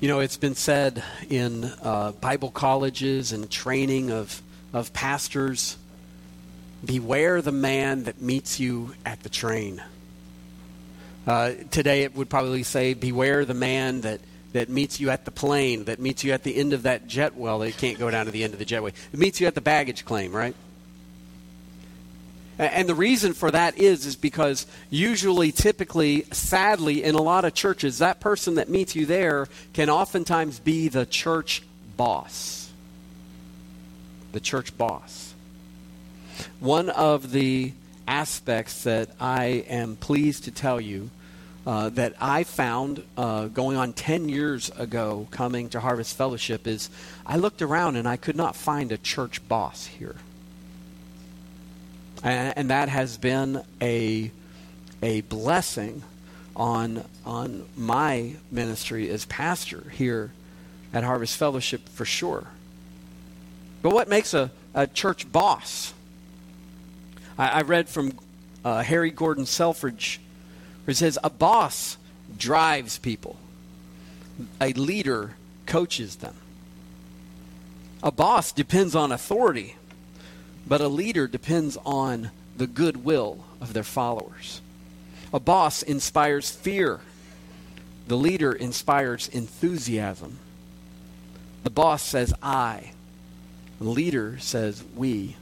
You know, it's been said in uh, Bible colleges and training of, of pastors beware the man that meets you at the train. Uh, today, it would probably say, beware the man that, that meets you at the plane, that meets you at the end of that jet well, that can't go down to the end of the jetway. It meets you at the baggage claim, right? And the reason for that is is because usually typically sadly in a lot of churches that person that meets you there can oftentimes be the church boss. The church boss. One of the aspects that I am pleased to tell you uh, that I found uh, going on 10 years ago coming to Harvest Fellowship is I looked around and I could not find a church boss here and, and that has been a a blessing on on my ministry as pastor here at Harvest Fellowship for sure. But what makes a, a church boss? I, I read from uh, Harry Gordon Selfridge, where he says, A boss drives people, a leader coaches them. A boss depends on authority, but a leader depends on the goodwill of their followers. A boss inspires fear. The leader inspires enthusiasm. The boss says, I. The leader says, we.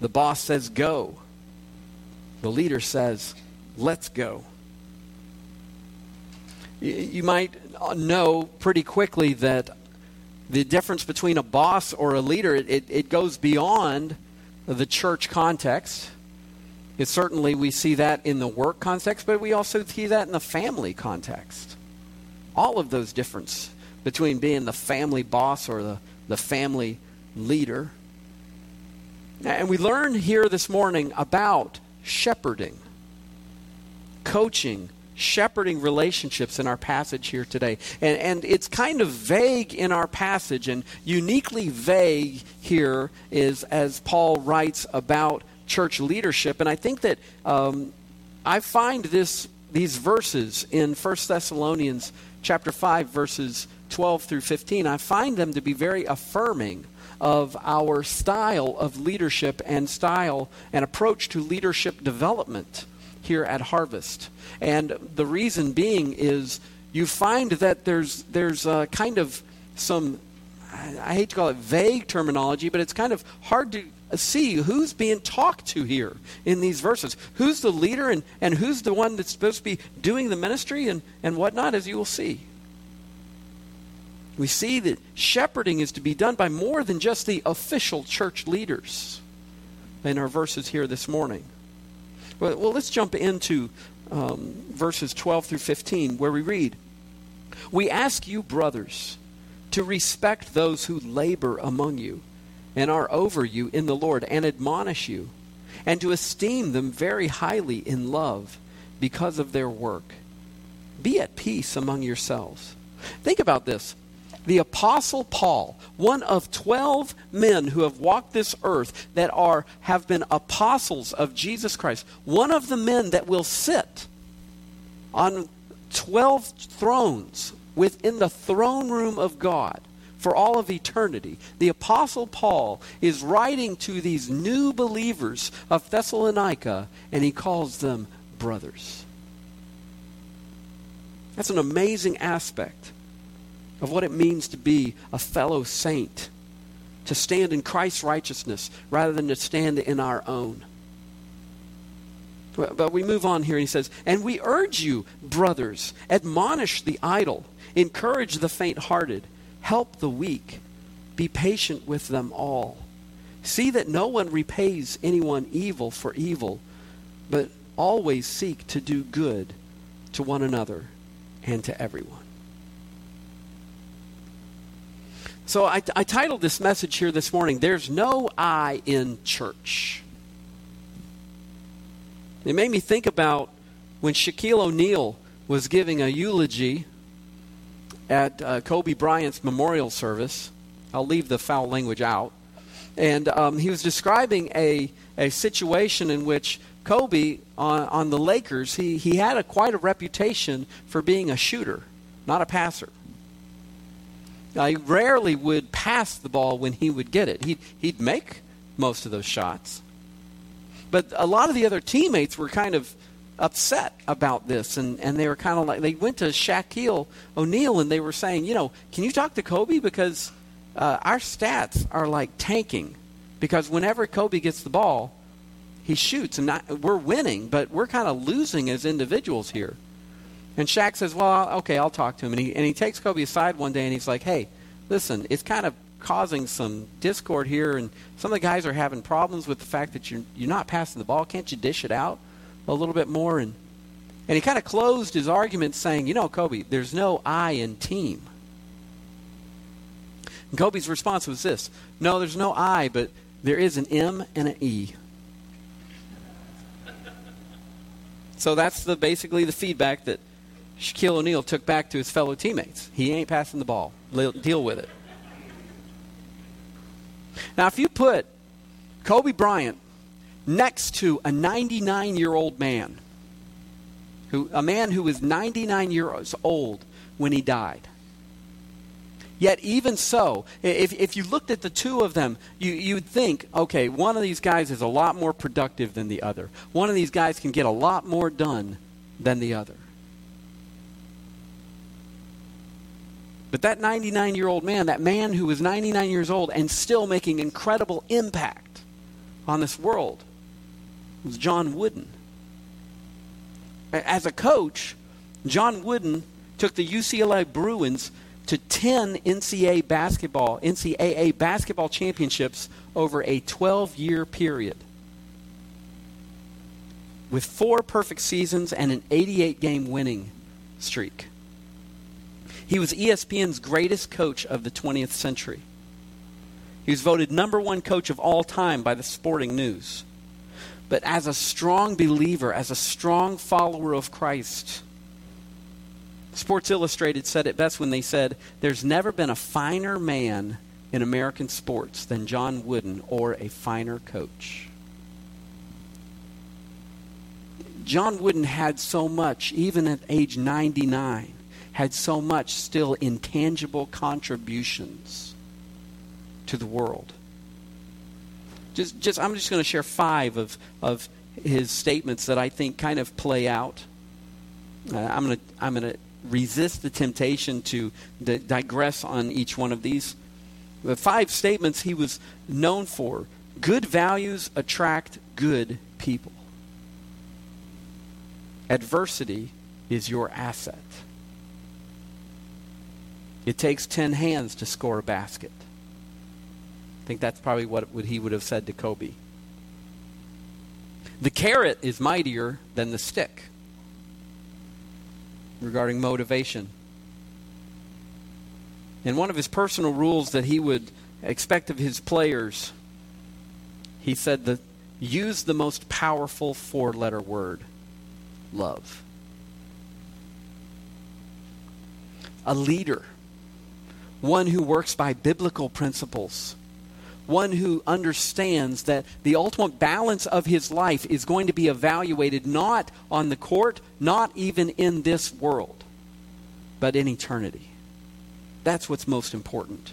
The boss says, go. The leader says, let's go. You might uh, know pretty quickly that the difference between a boss or a leader, it, it goes beyond the church context. It certainly we see that in the work context, but we also see that in the family context. All of those difference between being the family boss or the, the family leader. And we learn here this morning about shepherding, coaching, shepherding relationships in our passage here today. And, and it's kind of vague in our passage, and uniquely vague here is as Paul writes about church leadership. And I think that um, I find this these verses in 1 Thessalonians chapter 5 verses 12 through 15 I find them to be very affirming of our style of leadership and style and approach to leadership development here at Harvest. And the reason being is you find that there's, there's a kind of some, I hate to call it vague terminology, but it's kind of hard to see who's being talked to here in these verses. Who's the leader and, and who's the one that's supposed to be doing the ministry and, and whatnot, as you will see. We see that shepherding is to be done by more than just the official church leaders in our verses here this morning. Well, well let's jump into um, verses 12 through 15, where we read We ask you, brothers, to respect those who labor among you and are over you in the Lord and admonish you, and to esteem them very highly in love because of their work. Be at peace among yourselves. Think about this the Apostle Paul, one of 12 men who have walked this earth that are, have been apostles of Jesus Christ, one of the men that will sit on 12 thrones within the throne room of God for all of eternity. The Apostle Paul is writing to these new believers of Thessalonica, and he calls them brothers. That's an amazing aspect of what it means to be a fellow saint, to stand in Christ's righteousness rather than to stand in our own. But we move on here, and he says, And we urge you, brothers, admonish the idle, encourage the faint hearted, help the weak, be patient with them all. See that no one repays anyone evil for evil, but always seek to do good to one another and to everyone. So I, I titled this message here this morning, There's No I in Church. It made me think about when Shaquille O'Neal was giving a eulogy at uh, Kobe Bryant's memorial service. I'll leave the foul language out. And um, he was describing a, a situation in which Kobe on, on the Lakers, he, he had a, quite a reputation for being a shooter, not a passer. He rarely would pass the ball when he would get it. He'd, he'd make most of those shots. But a lot of the other teammates were kind of upset about this, and, and they were kind of like, they went to Shaquille O'Neal and they were saying, you know, can you talk to Kobe? Because uh, our stats are like tanking. Because whenever Kobe gets the ball, he shoots, and not, we're winning, but we're kind of losing as individuals here. And Shaq says, Well, okay, I'll talk to him. And he, and he takes Kobe aside one day and he's like, Hey, listen, it's kind of causing some discord here, and some of the guys are having problems with the fact that you're, you're not passing the ball. Can't you dish it out a little bit more? And, and he kind of closed his argument saying, You know, Kobe, there's no I in team. And Kobe's response was this No, there's no I, but there is an M and an E. So that's the basically the feedback that Shaquille O'Neal took back to his fellow teammates. He ain't passing the ball. Deal with it. Now, if you put Kobe Bryant next to a 99 year old man, who, a man who was 99 years old when he died, Yet, even so, if, if you looked at the two of them, you, you'd think, okay, one of these guys is a lot more productive than the other. One of these guys can get a lot more done than the other. But that 99 year old man, that man who was 99 years old and still making incredible impact on this world, was John Wooden. As a coach, John Wooden took the UCLA Bruins to 10 NCAA basketball, NCAA basketball championships over a 12 year period. With four perfect seasons and an 88 game winning streak. He was ESPN's greatest coach of the 20th century. He was voted number one coach of all time by the Sporting News. But as a strong believer, as a strong follower of Christ, Sports Illustrated said it best when they said, There's never been a finer man in American sports than John Wooden or a finer coach. John Wooden had so much, even at age 99 had so much still intangible contributions to the world. Just, just I'm just going to share five of, of his statements that I think kind of play out. Uh, I'm going to I'm going to resist the temptation to d- digress on each one of these. The five statements he was known for: good values attract good people. Adversity is your asset. It takes 10 hands to score a basket. I think that's probably what, he would have said to Kobe. The carrot is mightier than the stick regarding motivation. And one of his personal rules that he would expect of his players, he said that use the most powerful four letter word love. A leader one who works by biblical principles, one who understands that the ultimate balance of his life is going to be evaluated not on the court, not even in this world, but in eternity. That's what's most important.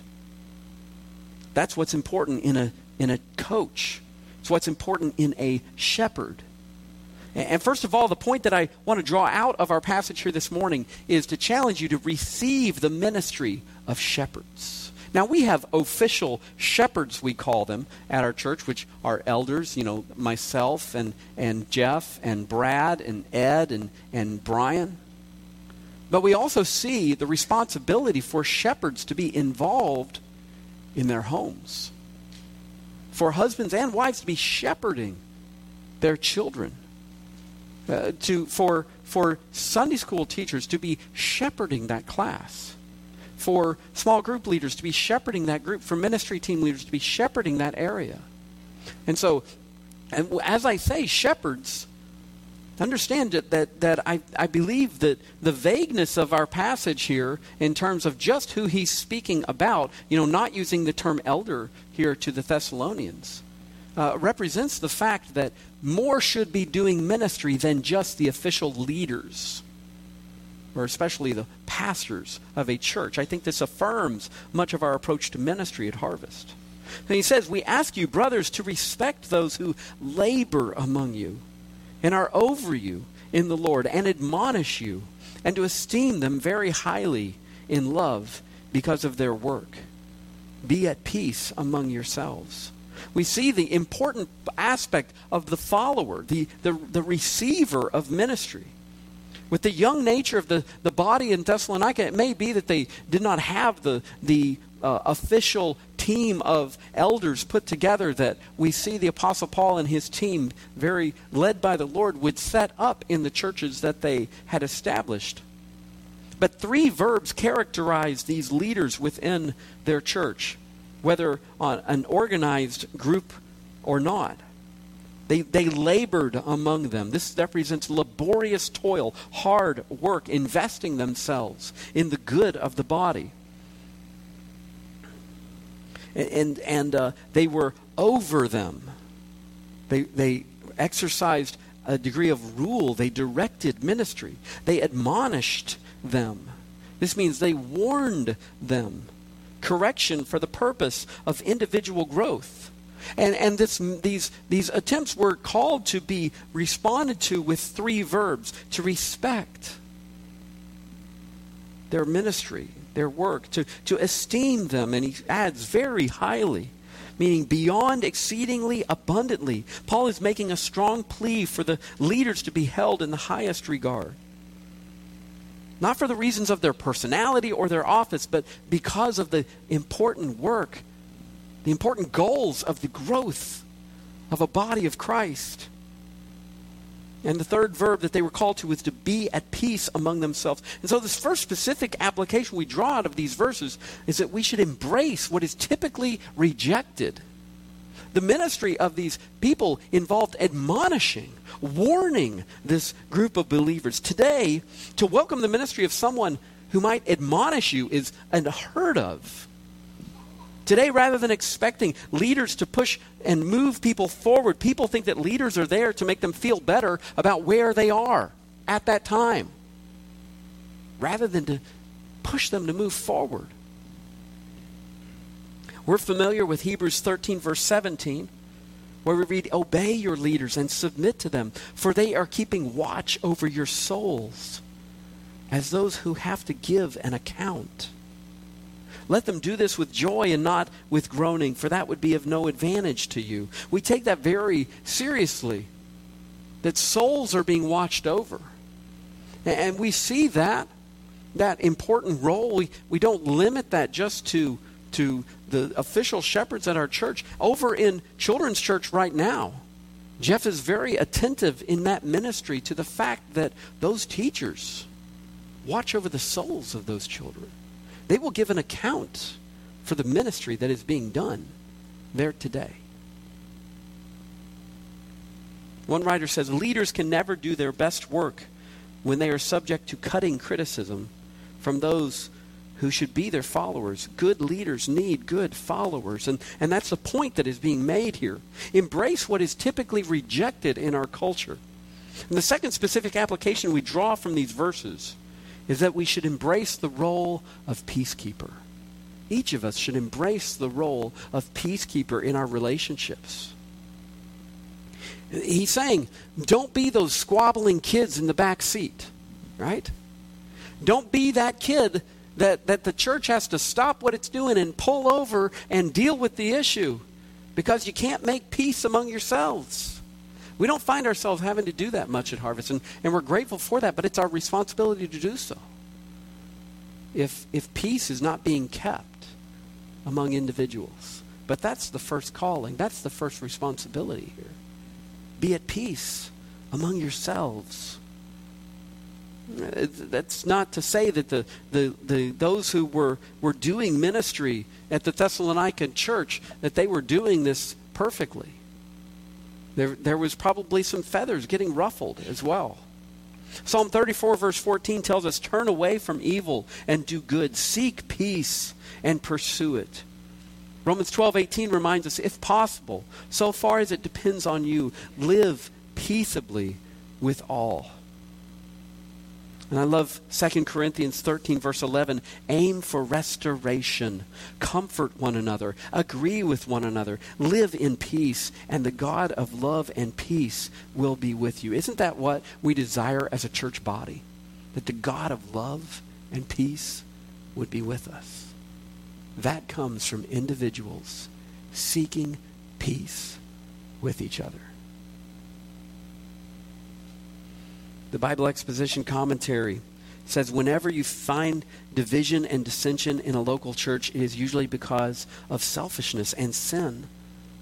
That's what's important in a, in a coach. It's what's important in a shepherd. And first of all, the point that I want to draw out of our passage here this morning is to challenge you to receive the ministry of shepherds. Now, we have official shepherds, we call them, at our church, which are elders, you know, myself and, and Jeff and Brad and Ed and, and Brian. But we also see the responsibility for shepherds to be involved in their homes, for husbands and wives to be shepherding their children uh, to, for, for Sunday school teachers to be shepherding that class, for small group leaders to be shepherding that group, for ministry team leaders to be shepherding that area. And so, and as I say, shepherds, understand that, that, that I, I believe that the vagueness of our passage here in terms of just who he's speaking about, you know, not using the term elder here to the Thessalonians, uh, represents the fact that more should be doing ministry than just the official leaders or especially the pastors of a church. I think this affirms much of our approach to ministry at Harvest. And he says, We ask you, brothers, to respect those who labor among you and are over you in the Lord and admonish you, and to esteem them very highly in love because of their work. Be at peace among yourselves. We see the important aspect of the follower, the, the, the receiver of ministry. With the young nature of the, the body in Thessalonica, it may be that they did not have the, the uh, official team of elders put together that we see the Apostle Paul and his team, very led by the Lord, would set up in the churches that they had established. But three verbs characterize these leaders within their church, whether on an organized group or not. They, they labored among them. This represents laborious toil, hard work, investing themselves in the good of the body. And, and, and uh, they were over them. They, they exercised a degree of rule. They directed ministry. They admonished them. This means they warned them. Correction for the purpose of individual growth. And, and this, these, these attempts were called to be responded to with three verbs to respect their ministry, their work, to, to esteem them, and he adds very highly, meaning beyond exceedingly abundantly. Paul is making a strong plea for the leaders to be held in the highest regard. Not for the reasons of their personality or their office, but because of the important work the important goals of the growth of a body of Christ. And the third verb that they were called to was to be at peace among themselves. And so, this first specific application we draw out of these verses is that we should embrace what is typically rejected. The ministry of these people involved admonishing, warning this group of believers. Today, to welcome the ministry of someone who might admonish you is unheard of. Today, rather than expecting leaders to push and move people forward, people think that leaders are there to make them feel better about where they are at that time, rather than to push them to move forward. We're familiar with Hebrews 13, verse 17, where we read, Obey your leaders and submit to them, for they are keeping watch over your souls as those who have to give an account. Let them do this with joy and not with groaning, for that would be of no advantage to you. We take that very seriously, that souls are being watched over. And we see that, that important role. We, we don't limit that just to, to the official shepherds at our church. Over in children's church right now, Jeff is very attentive in that ministry to the fact that those teachers watch over the souls of those children. They will give an account for the ministry that is being done there today. One writer says leaders can never do their best work when they are subject to cutting criticism from those who should be their followers. Good leaders need good followers. And, and that's the point that is being made here. Embrace what is typically rejected in our culture. And the second specific application we draw from these verses is that we should embrace the role of peacekeeper. Each of us should embrace the role of peacekeeper in our relationships. He's saying, don't be those squabbling kids in the back seat, right? Don't be that kid that, that the church has to stop what it's doing and pull over and deal with the issue because you can't make peace among yourselves. We don't find ourselves having to do that much at Harvest, and, and we're grateful for that, but it's our responsibility to do so. If, if peace is not being kept among individuals. But that's the first calling, that's the first responsibility here. Be at peace among yourselves. That's not to say that the, the, the, those who were, were doing ministry at the Thessalonican church, that they were doing this perfectly. There, there was probably some feathers getting ruffled as well. Psalm 34, verse 14 tells us turn away from evil and do good, seek peace and pursue it. Romans 12, 18 reminds us if possible, so far as it depends on you, live peaceably with all. And I love 2 Corinthians 13, verse 11. Aim for restoration. Comfort one another. Agree with one another. Live in peace. And the God of love and peace will be with you. Isn't that what we desire as a church body? That the God of love and peace would be with us. That comes from individuals seeking peace with each other. The Bible Exposition Commentary says whenever you find division and dissension in a local church, it is usually because of selfishness and sin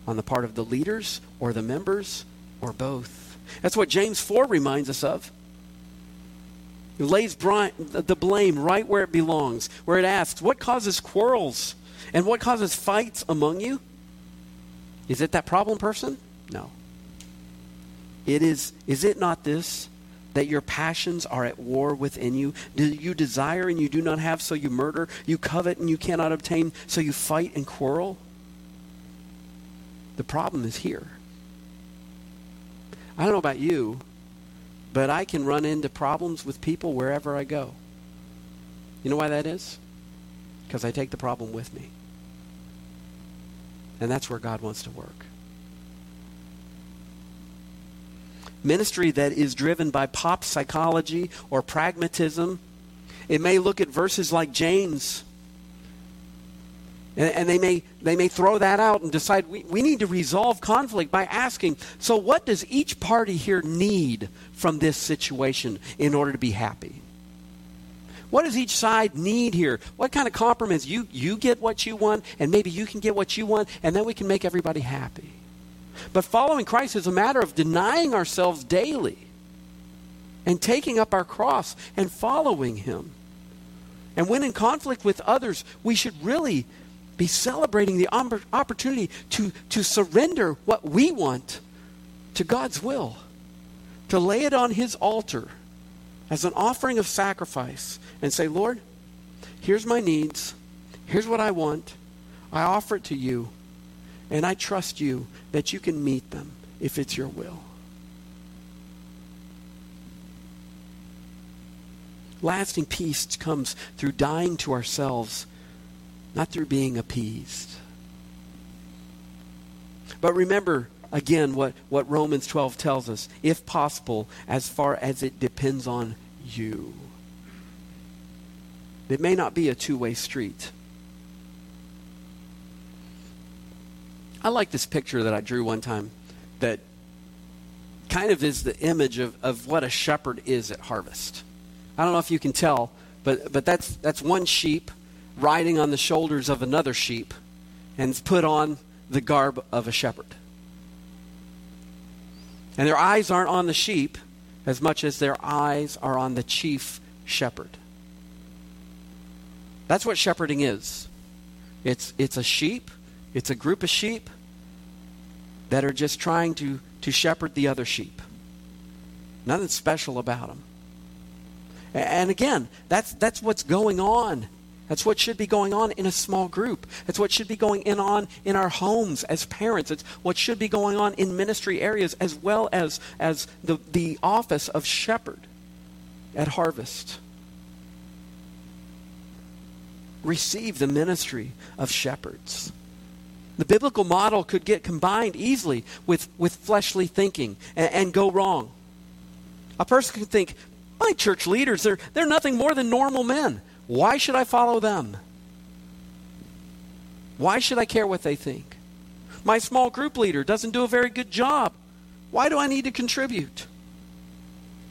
on the part of the leaders or the members or both. That's what James 4 reminds us of. It lays the blame right where it belongs, where it asks, What causes quarrels and what causes fights among you? Is it that problem person? No. It is, is it not this? That your passions are at war within you? Do you desire and you do not have, so you murder? You covet and you cannot obtain, so you fight and quarrel? The problem is here. I don't know about you, but I can run into problems with people wherever I go. You know why that is? Because I take the problem with me. And that's where God wants to work. Ministry that is driven by pop psychology or pragmatism. It may look at verses like James. And, and, they, may, they may throw that out and decide we, we need to resolve conflict by asking so, what does each party here need from this situation in order to be happy? What does each side need here? What kind of compromise? You, you get what you want, and maybe you can get what you want, and then we can make everybody happy. But following Christ is a matter of denying ourselves daily and taking up our cross and following Him. And when in conflict with others, we should really be celebrating the opportunity to, to surrender what we want to God's will, to lay it on His altar as an offering of sacrifice and say, Lord, here's my needs, here's what I want, I offer it to you. And I trust you that you can meet them if it's your will. Lasting peace comes through dying to ourselves, not through being appeased. But remember, again, what, what Romans 12 tells us if possible, as far as it depends on you. It may not be a two way street. I like this picture that I drew one time that kind of is the image of, of what a shepherd is at harvest. I don't know if you can tell, but, but that's, that's one sheep riding on the shoulders of another sheep and put on the garb of a shepherd. And their eyes aren't on the sheep as much as their eyes are on the chief shepherd. That's what shepherding is. It's, it's a sheep it's a group of sheep that are just trying to, to shepherd the other sheep. Nothing special about them. And again, that's, that's what's going on. That's what should be going on in a small group. That's what should be going in on in our homes as parents. It's what should be going on in ministry areas as well as, as the, the office of shepherd at Harvest. Receive the ministry of shepherds. The biblical model could get combined easily with, with fleshly thinking and, and go wrong. A person could think, my church leaders, they're, they're nothing more than normal men. Why should I follow them? Why should I care what they think? My small group leader doesn't do a very good job. Why do I need to contribute?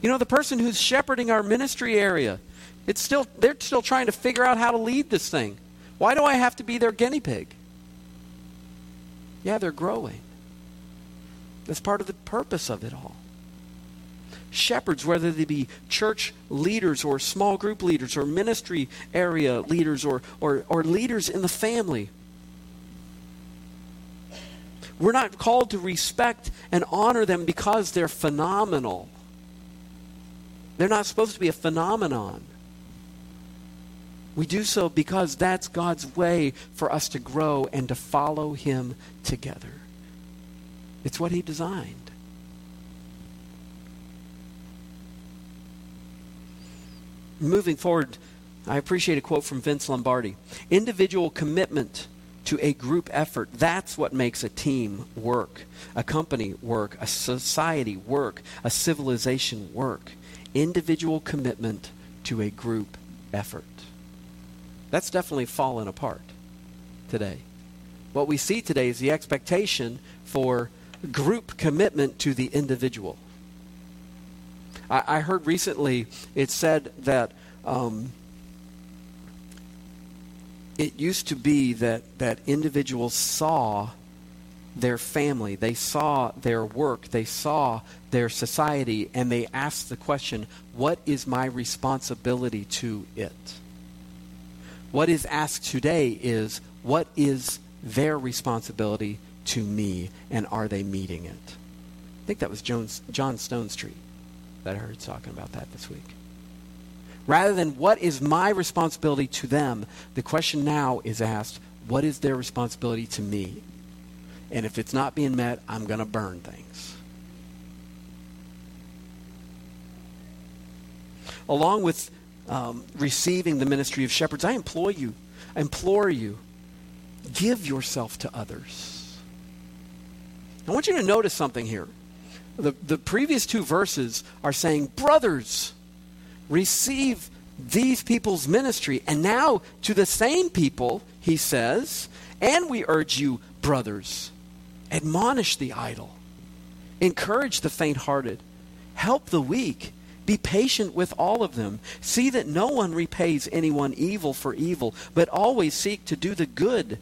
You know, the person who's shepherding our ministry area, it's still they're still trying to figure out how to lead this thing. Why do I have to be their guinea pig? Yeah, they're growing. That's part of the purpose of it all. Shepherds, whether they be church leaders or small group leaders or ministry area leaders or, or, or leaders in the family, we're not called to respect and honor them because they're phenomenal. They're not supposed to be a phenomenon. We do so because that's God's way for us to grow and to follow Him together. It's what He designed. moving forward, I appreciate a quote from Vince Lombardi. Individual commitment to a group effort, that's what makes a team work, a company work, a society work, a civilization work. Individual commitment to a group effort. That's definitely fallen apart today. What we see today is the expectation for group commitment to the individual. I, I heard recently it said that um, it used to be that, that individuals saw their family, they saw their work, they saw their society, and they asked the question, What is my responsibility to it? What is asked today is, What is their responsibility to me, and are they meeting it? I think that was Jones, John Stonestreet that I heard talking about that this week. Rather than what is my responsibility to them, the question now is asked, what is their responsibility to me? And if it's not being met, I'm going to burn things. Along with um, receiving the ministry of shepherds, I implore you, I implore you, give yourself to others. I want you to notice something here. The, the previous two verses are saying, Brothers, receive these people's ministry. And now, to the same people, he says, And we urge you, brothers, admonish the idle, encourage the faint hearted, help the weak. Be patient with all of them. See that no one repays anyone evil for evil, but always seek to do the good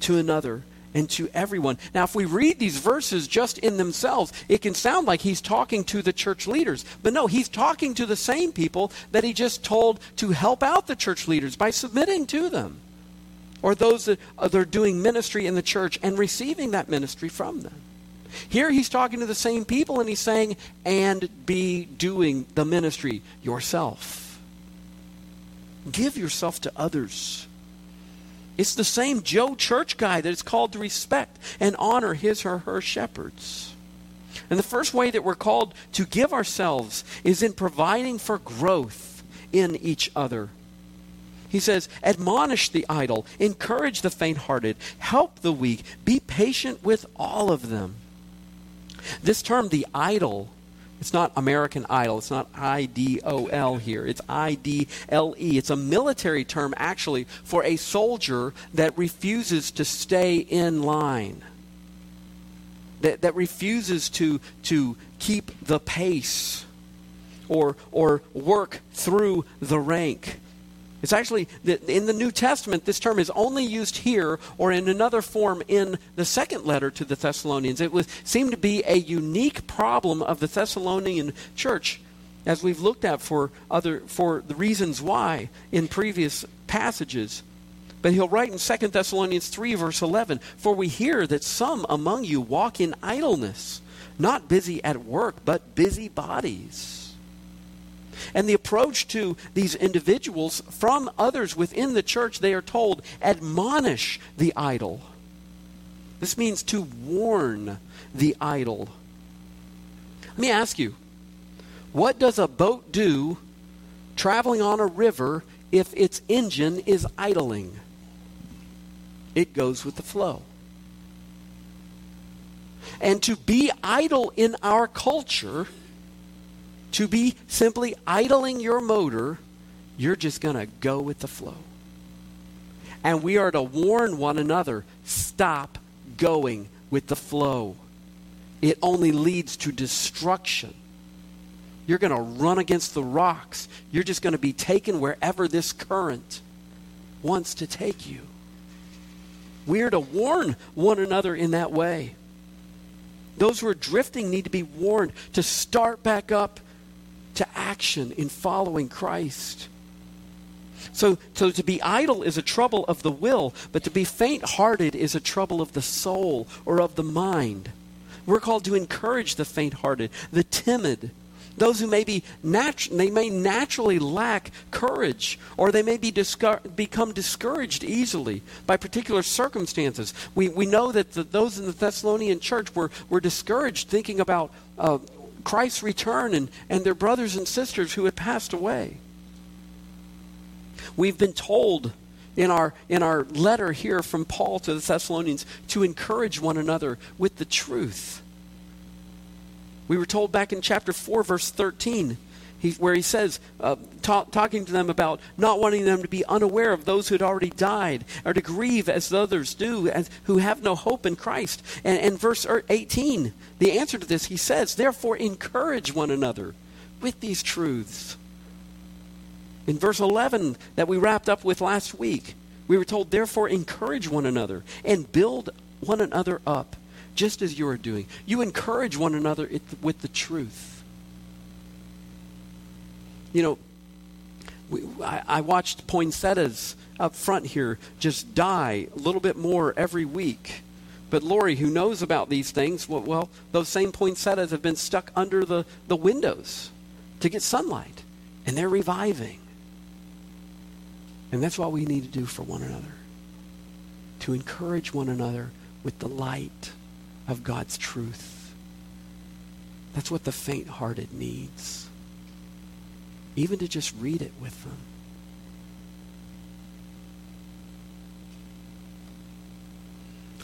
to another and to everyone. Now, if we read these verses just in themselves, it can sound like he's talking to the church leaders. But no, he's talking to the same people that he just told to help out the church leaders by submitting to them. Or those that are doing ministry in the church and receiving that ministry from them. Here he's talking to the same people and he's saying, and be doing the ministry yourself. Give yourself to others. It's the same Joe Church guy that is called to respect and honor his or her shepherds. And the first way that we're called to give ourselves is in providing for growth in each other. He says, admonish the idle, encourage the faint hearted, help the weak, be patient with all of them. This term, the idol, it's not American Idol. It's not I D O L here. It's I D L E. It's a military term, actually, for a soldier that refuses to stay in line, that, that refuses to, to keep the pace or, or work through the rank. It's actually, in the New Testament, this term is only used here or in another form in the second letter to the Thessalonians. It was, seemed to be a unique problem of the Thessalonian church, as we've looked at for, other, for the reasons why in previous passages. But he'll write in 2 Thessalonians 3, verse 11 For we hear that some among you walk in idleness, not busy at work, but busy bodies. And the approach to these individuals from others within the church, they are told, admonish the idle. This means to warn the idle. Let me ask you, what does a boat do traveling on a river if its engine is idling? It goes with the flow. And to be idle in our culture to be simply idling your motor, you're just going to go with the flow. And we are to warn one another stop going with the flow. It only leads to destruction. You're going to run against the rocks. You're just going to be taken wherever this current wants to take you. We are to warn one another in that way. Those who are drifting need to be warned to start back up to action in following Christ. So, so to be idle is a trouble of the will, but to be faint hearted is a trouble of the soul or of the mind. We're called to encourage the faint hearted, the timid, those who may be natu- they may naturally lack courage or they may be become discouraged easily by particular circumstances we, we know that the, those in the thessalonian church were, were discouraged thinking about uh, Christ's return and, and their brothers and sisters who had passed away. We've been told in our, in our letter here from Paul to the Thessalonians to encourage one another with the truth. We were told back in chapter 4, verse 13, he, where he says, uh, talk, talking to them about not wanting them to be unaware of those who had already died, or to grieve as others do, as, who have no hope in Christ. And, and verse er, 18, the answer to this, he says, Therefore, encourage one another with these truths. In verse 11 that we wrapped up with last week, we were told, Therefore, encourage one another and build one another up, just as you are doing. You encourage one another with the truth. You know, we, I, I watched poinsettias up front here just die a little bit more every week. But Lori, who knows about these things, well, well, those same poinsettias have been stuck under the, the windows to get sunlight, and they're reviving. And that's what we need to do for one another to encourage one another with the light of God's truth. That's what the faint hearted needs. Even to just read it with them.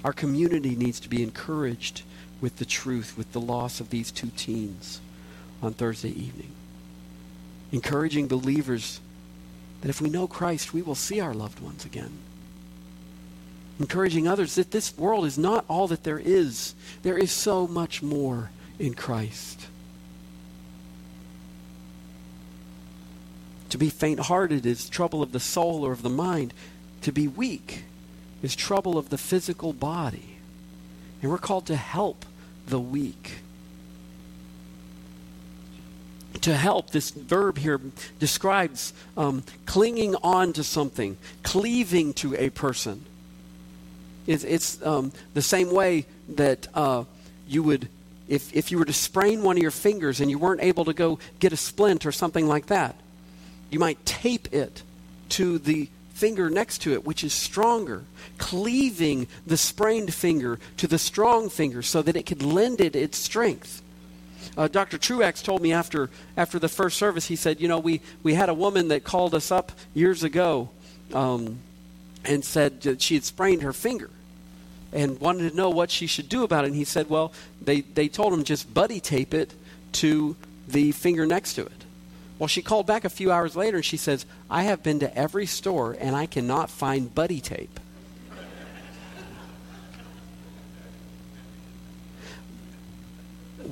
Our community needs to be encouraged with the truth, with the loss of these two teens on Thursday evening. Encouraging believers that if we know Christ, we will see our loved ones again. Encouraging others that this world is not all that there is, there is so much more in Christ. To be faint hearted is trouble of the soul or of the mind. To be weak is trouble of the physical body. And we're called to help the weak to help, this verb here describes um, clinging on to something, cleaving to a person. It's, it's um, the same way that uh, you would, if, if you were to sprain one of your fingers and you weren't able to go get a splint or something like that, you might tape it to the finger next to it, which is stronger, cleaving the sprained finger to the strong finger so that it could lend it its strength. Uh, Dr. Truax told me after, after the first service, he said, You know, we, we had a woman that called us up years ago um, and said that she had sprained her finger and wanted to know what she should do about it. And he said, Well, they, they told him just buddy tape it to the finger next to it. Well, she called back a few hours later and she says, I have been to every store and I cannot find buddy tape.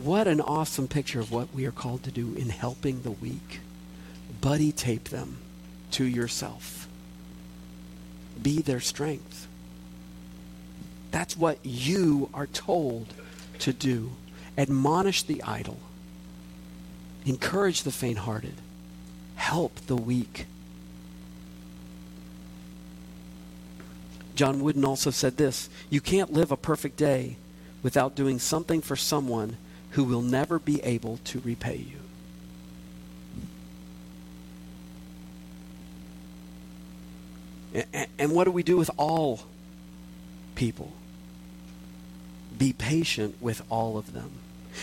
what an awesome picture of what we are called to do in helping the weak. Buddy tape them to yourself. Be their strength. That's what you are told to do. Admonish the idle. Encourage the faint hearted. Help the weak. John Wooden also said this You can't live a perfect day without doing something for someone who will never be able to repay you. And what do we do with all people? Be patient with all of them.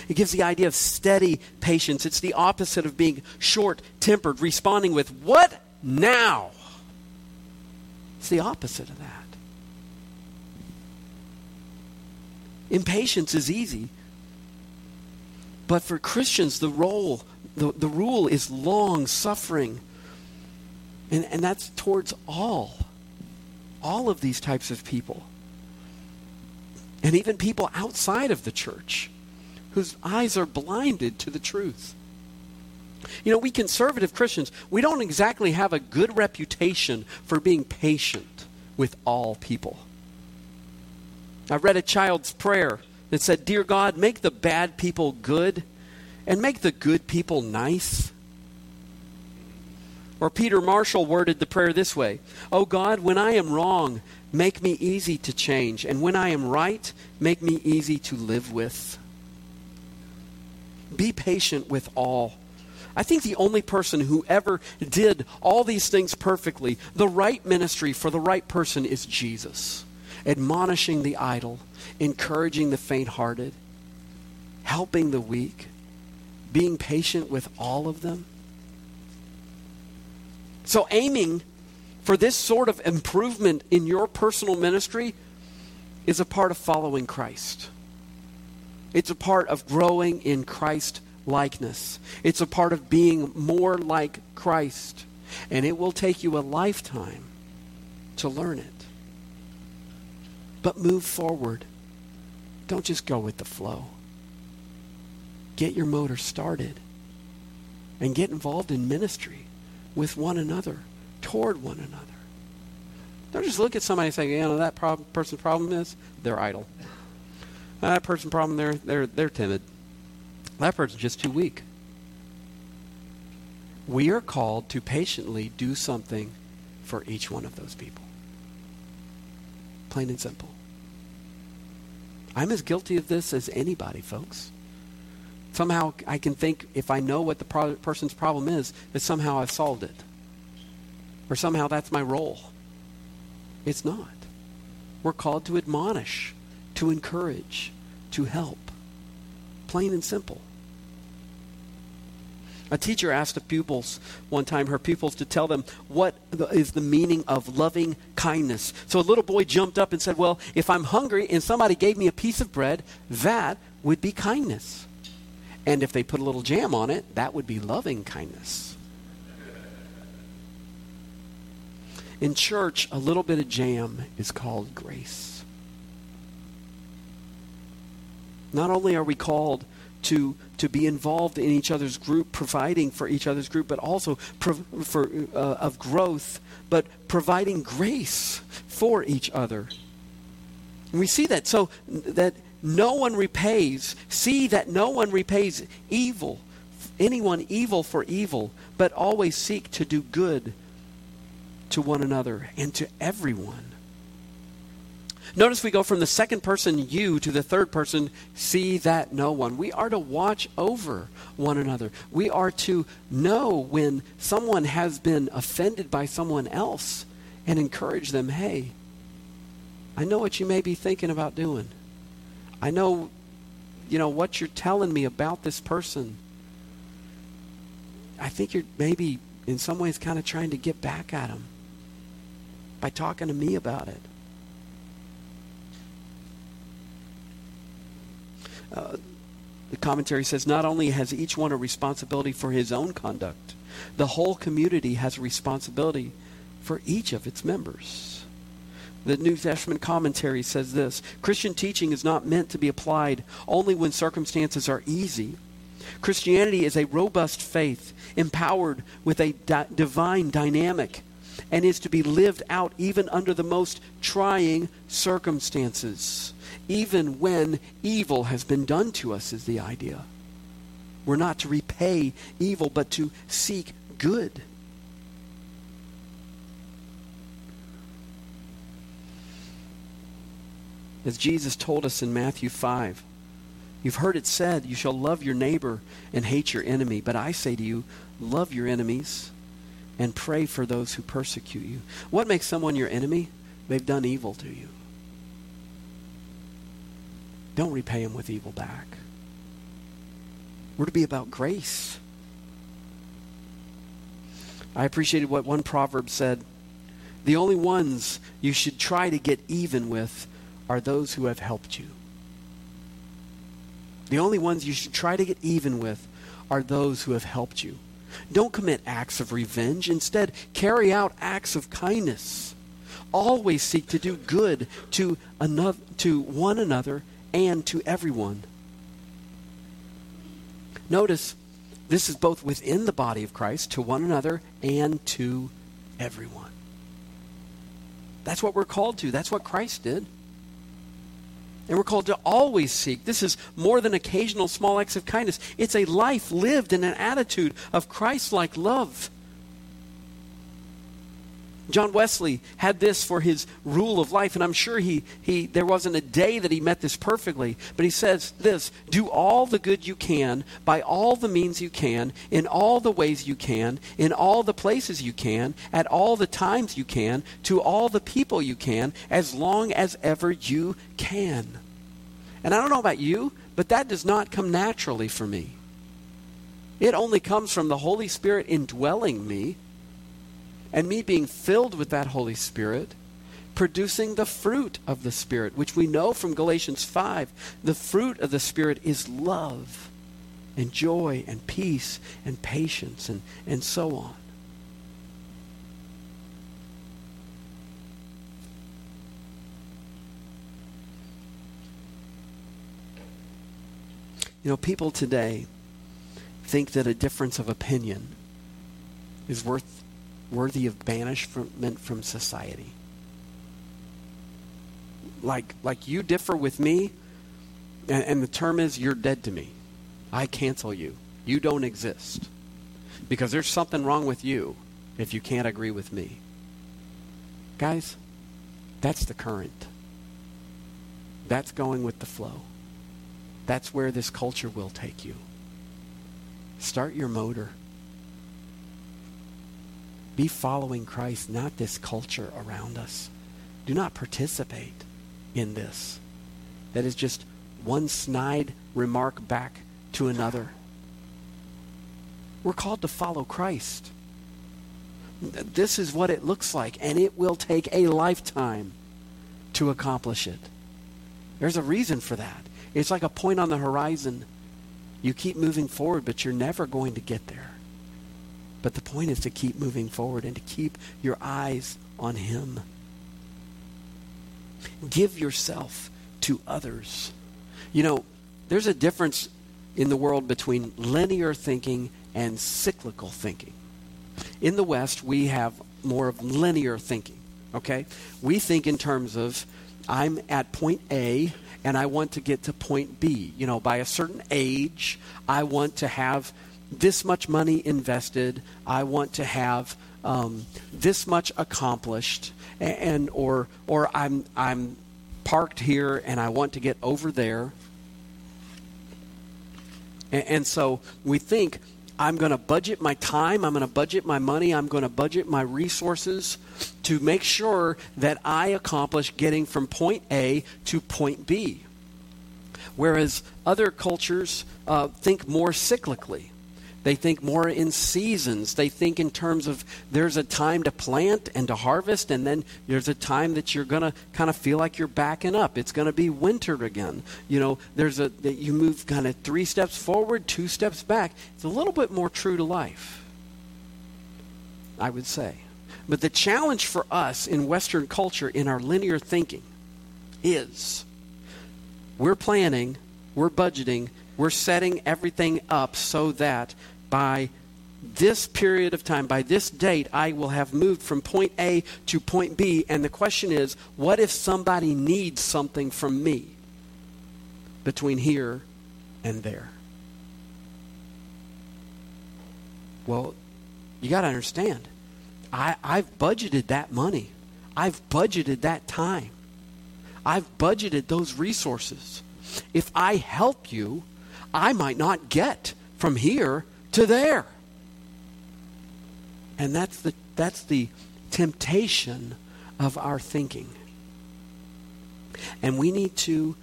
It gives the idea of steady patience. It's the opposite of being short tempered, responding with, What now? It's the opposite of that. Impatience is easy but for Christians, the role, the, the rule is long suffering. And, and that's towards all, all of these types of people. And even people outside of the church whose eyes are blinded to the truth. You know, we conservative Christians, we don't exactly have a good reputation for being patient with all people. I read a child's prayer that said, Dear God, make the bad people good and make the good people nice? Or Peter Marshall worded the prayer this way Oh God, when I am wrong, make me easy to change, and when I am right, make me easy to live with. Be patient with all. I think the only person who ever did all these things perfectly, the right ministry for the right person, is Jesus admonishing the idle, encouraging the faint hearted, helping the weak, being patient with all of them. So, aiming for this sort of improvement in your personal ministry is a part of following Christ. It's a part of growing in Christ likeness. It's a part of being more like Christ. And it will take you a lifetime to learn it. But move forward. Don't just go with the flow. Get your motor started and get involved in ministry with one another, toward one another. Don't just look at somebody and say, you know, that prob- person's problem is they're idle. That person's problem, they're, they're, they're timid. That person's just too weak. We are called to patiently do something for each one of those people. Plain and simple. I'm as guilty of this as anybody, folks. Somehow I can think if I know what the pro- person's problem is, that somehow I've solved it. Or somehow that's my role. It's not. We're called to admonish, to encourage, to help. Plain and simple. A teacher asked the pupils one time, her pupils, to tell them what is the meaning of loving kindness. So a little boy jumped up and said, Well, if I'm hungry and somebody gave me a piece of bread, that would be kindness. And if they put a little jam on it, that would be loving kindness. In church, a little bit of jam is called grace. Not only are we called to, to be involved in each other's group, providing for each other's group, but also pro- for, uh, of growth, but providing grace for each other. And we see that so that no one repays, see that no one repays evil, anyone evil for evil, but always seek to do good to one another and to everyone. Notice we go from the second person, you, to the third person, see that no one. We are to watch over one another. We are to know when someone has been offended by someone else and encourage them hey, I know what you may be thinking about doing. I know, you know, what you're telling me about this person. I think you're maybe in some ways kind of trying to get back at them by talking to me about it. The commentary says not only has each one a responsibility for his own conduct, the whole community has a responsibility for each of its members. The New Testament commentary says this Christian teaching is not meant to be applied only when circumstances are easy. Christianity is a robust faith, empowered with a di- divine dynamic and is to be lived out even under the most trying circumstances. Even when evil has been done to us, is the idea. We're not to repay evil, but to seek good. As Jesus told us in Matthew 5, you've heard it said, You shall love your neighbor and hate your enemy. But I say to you, love your enemies and pray for those who persecute you. What makes someone your enemy? They've done evil to you. Don't repay him with evil back. We're to be about grace. I appreciated what one proverb said. The only ones you should try to get even with are those who have helped you. The only ones you should try to get even with are those who have helped you. Don't commit acts of revenge. Instead, carry out acts of kindness. Always seek to do good to, another, to one another and to everyone. Notice this is both within the body of Christ, to one another, and to everyone. That's what we're called to. That's what Christ did. And we're called to always seek. This is more than occasional small acts of kindness. It's a life lived in an attitude of Christ like love. John Wesley had this for his rule of life, and I'm sure he, he there wasn't a day that he met this perfectly, but he says this do all the good you can, by all the means you can, in all the ways you can, in all the places you can, at all the times you can, to all the people you can, as long as ever you can. And I don't know about you, but that does not come naturally for me. It only comes from the Holy Spirit indwelling me and me being filled with that Holy Spirit, producing the fruit of the Spirit, which we know from Galatians 5. The fruit of the Spirit is love and joy and peace and patience and, and so on. You know, people today think that a difference of opinion is worth, worthy of banishment from society. Like, like you differ with me, and, and the term is you're dead to me. I cancel you. You don't exist. Because there's something wrong with you if you can't agree with me. Guys, that's the current. That's going with the flow. That's where this culture will take you. Start your motor. Be following Christ, not this culture around us. Do not participate in this. That is just one snide remark back to another. We're called to follow Christ. This is what it looks like, and it will take a lifetime to accomplish it. There's a reason for that. It's like a point on the horizon. You keep moving forward, but you're never going to get there. But the point is to keep moving forward and to keep your eyes on Him. Give yourself to others. You know, there's a difference in the world between linear thinking and cyclical thinking. In the West, we have more of linear thinking, okay? We think in terms of I'm at point A and I want to get to point B. You know, by a certain age, I want to have this much money invested. I want to have um, this much accomplished, and or or I'm I'm parked here and I want to get over there. And, and so we think I'm going to budget my time, I'm going to budget my money, I'm going to budget my resources to make sure that I accomplish getting from point A to point B. Whereas other cultures uh, think more cyclically. They think more in seasons. They think in terms of there's a time to plant and to harvest, and then there's a time that you're going to kind of feel like you're backing up. It's going to be winter again. You know, there's a that you move kind of three steps forward, two steps back. It's a little bit more true to life, I would say. But the challenge for us in Western culture, in our linear thinking, is we're planning, we're budgeting, we're setting everything up so that by this period of time, by this date, I will have moved from point A to point B. And the question is, what if somebody needs something from me between here and there? Well, you got to understand, I, I've budgeted that money, I've budgeted that time, I've budgeted those resources. If I help you, I might not get from here to there. And that's the, that's the temptation of our thinking. And we need to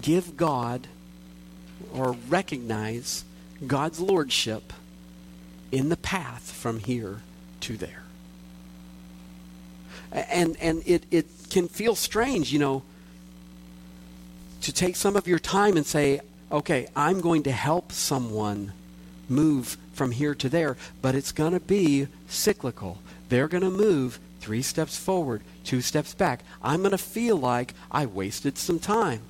give God or recognize God's lordship in the path from here to there. And, and it, it can feel strange, you know, to take some of your time and say, okay, I'm going to help someone move from here to there, but it's going to be cyclical. They're going to move three steps forward, two steps back. I'm going to feel like I wasted some time.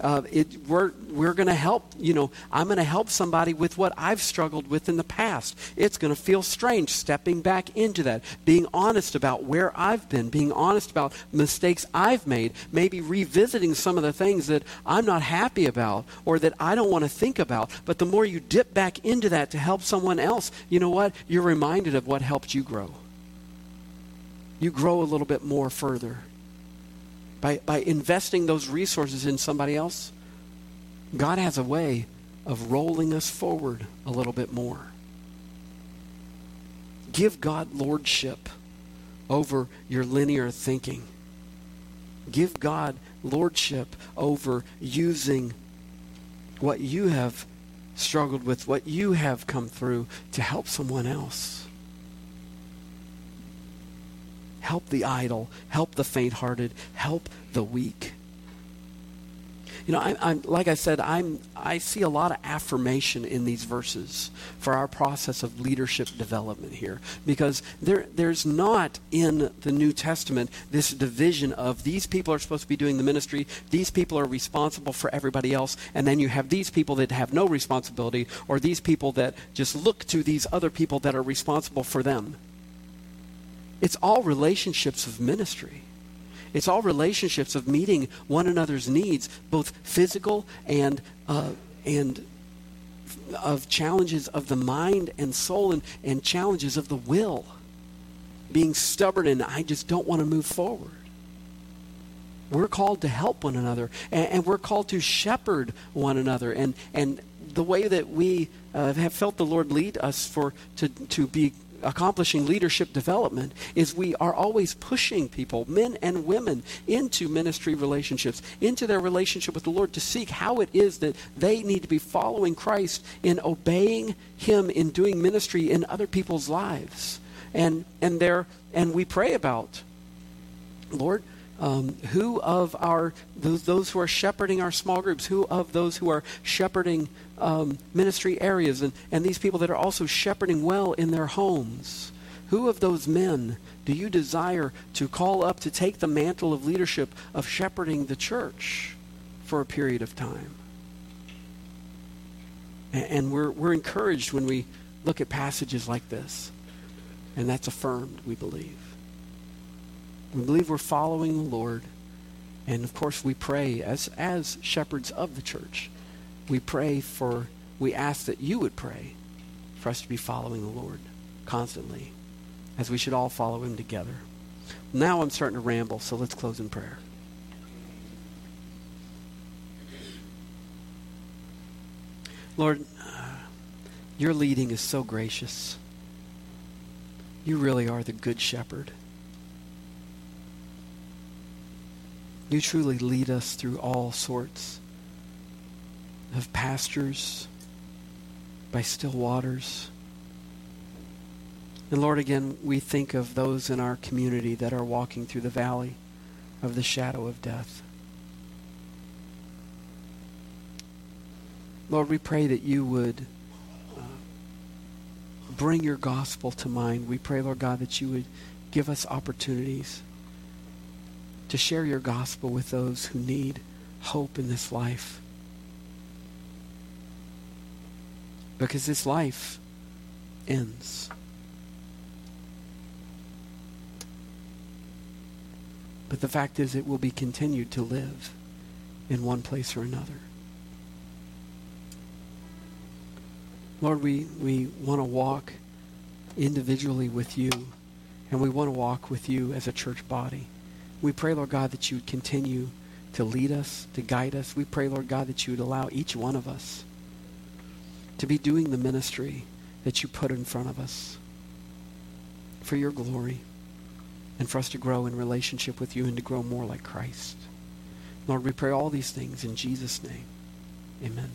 Uh, it, we're we're going to help, you know, I'm going to help somebody with what I've struggled with in the past. It's going to feel strange stepping back into that, being honest about where I've been, being honest about mistakes I've made, maybe revisiting some of the things that I'm not happy about or that I don't want to think about. But the more you dip back into that to help someone else, you know what? You're reminded of what helped you grow. You grow a little bit more further by, by investing those resources in somebody else, God has a way of rolling us forward a little bit more. Give God lordship over your linear thinking. Give God lordship over using what you have struggled with, what you have come through to help someone else. Help the idle, help the faint hearted, help the weak. You know, I, am like I said, I'm I see a lot of affirmation in these verses for our process of leadership development here, because there there's not in the New Testament this division of these people are supposed to be doing the ministry, these people are responsible for everybody else, and then you have these people that have no responsibility, or these people that just look to these other people that are responsible for them. It's all relationships of ministry. It's all relationships of meeting one another's needs, both physical and uh, and of challenges of the mind and soul and, and challenges of the will. Being stubborn and I just don't want to move forward. We're called to help one another, and, and we're called to shepherd one another. And, and the way that we uh, have felt the Lord lead us for to, to be accomplishing leadership development is we are always pushing people, men and women, into ministry relationships, into their relationship with the Lord to seek how it is that they need to be following Christ in obeying Him in doing ministry in other people's lives. And, and, there, and we pray about, Lord, um, who of our those, those, who are shepherding our small groups, who of those who are shepherding um, ministry areas, and, and these people that are also shepherding well in their homes, who of those men do you desire to call up to take the mantle of leadership of shepherding the church for a period of time? And, and we're, we're encouraged when we look at passages like this, and that's affirmed, we believe. We believe we're following the Lord. And of course, we pray as, as shepherds of the church. We pray for, we ask that you would pray for us to be following the Lord constantly, as we should all follow him together. Now I'm starting to ramble, so let's close in prayer. Lord, uh, your leading is so gracious. You really are the good shepherd. You truly lead us through all sorts of pastures, by still waters. And Lord, again, we think of those in our community that are walking through the valley of the shadow of death. Lord, we pray that you would uh, bring your gospel to mind. We pray, Lord God, that you would give us opportunities to share your gospel with those who need hope in this life. Because this life ends. But the fact is, it will be continued to live in one place or another. Lord, we, we want to walk individually with you, and we want to walk with you as a church body. We pray, Lord God, that you would continue to lead us, to guide us. We pray, Lord God, that you would allow each one of us to be doing the ministry that you put in front of us for your glory and for us to grow in relationship with you and to grow more like Christ. Lord, we pray all these things in Jesus' name. Amen.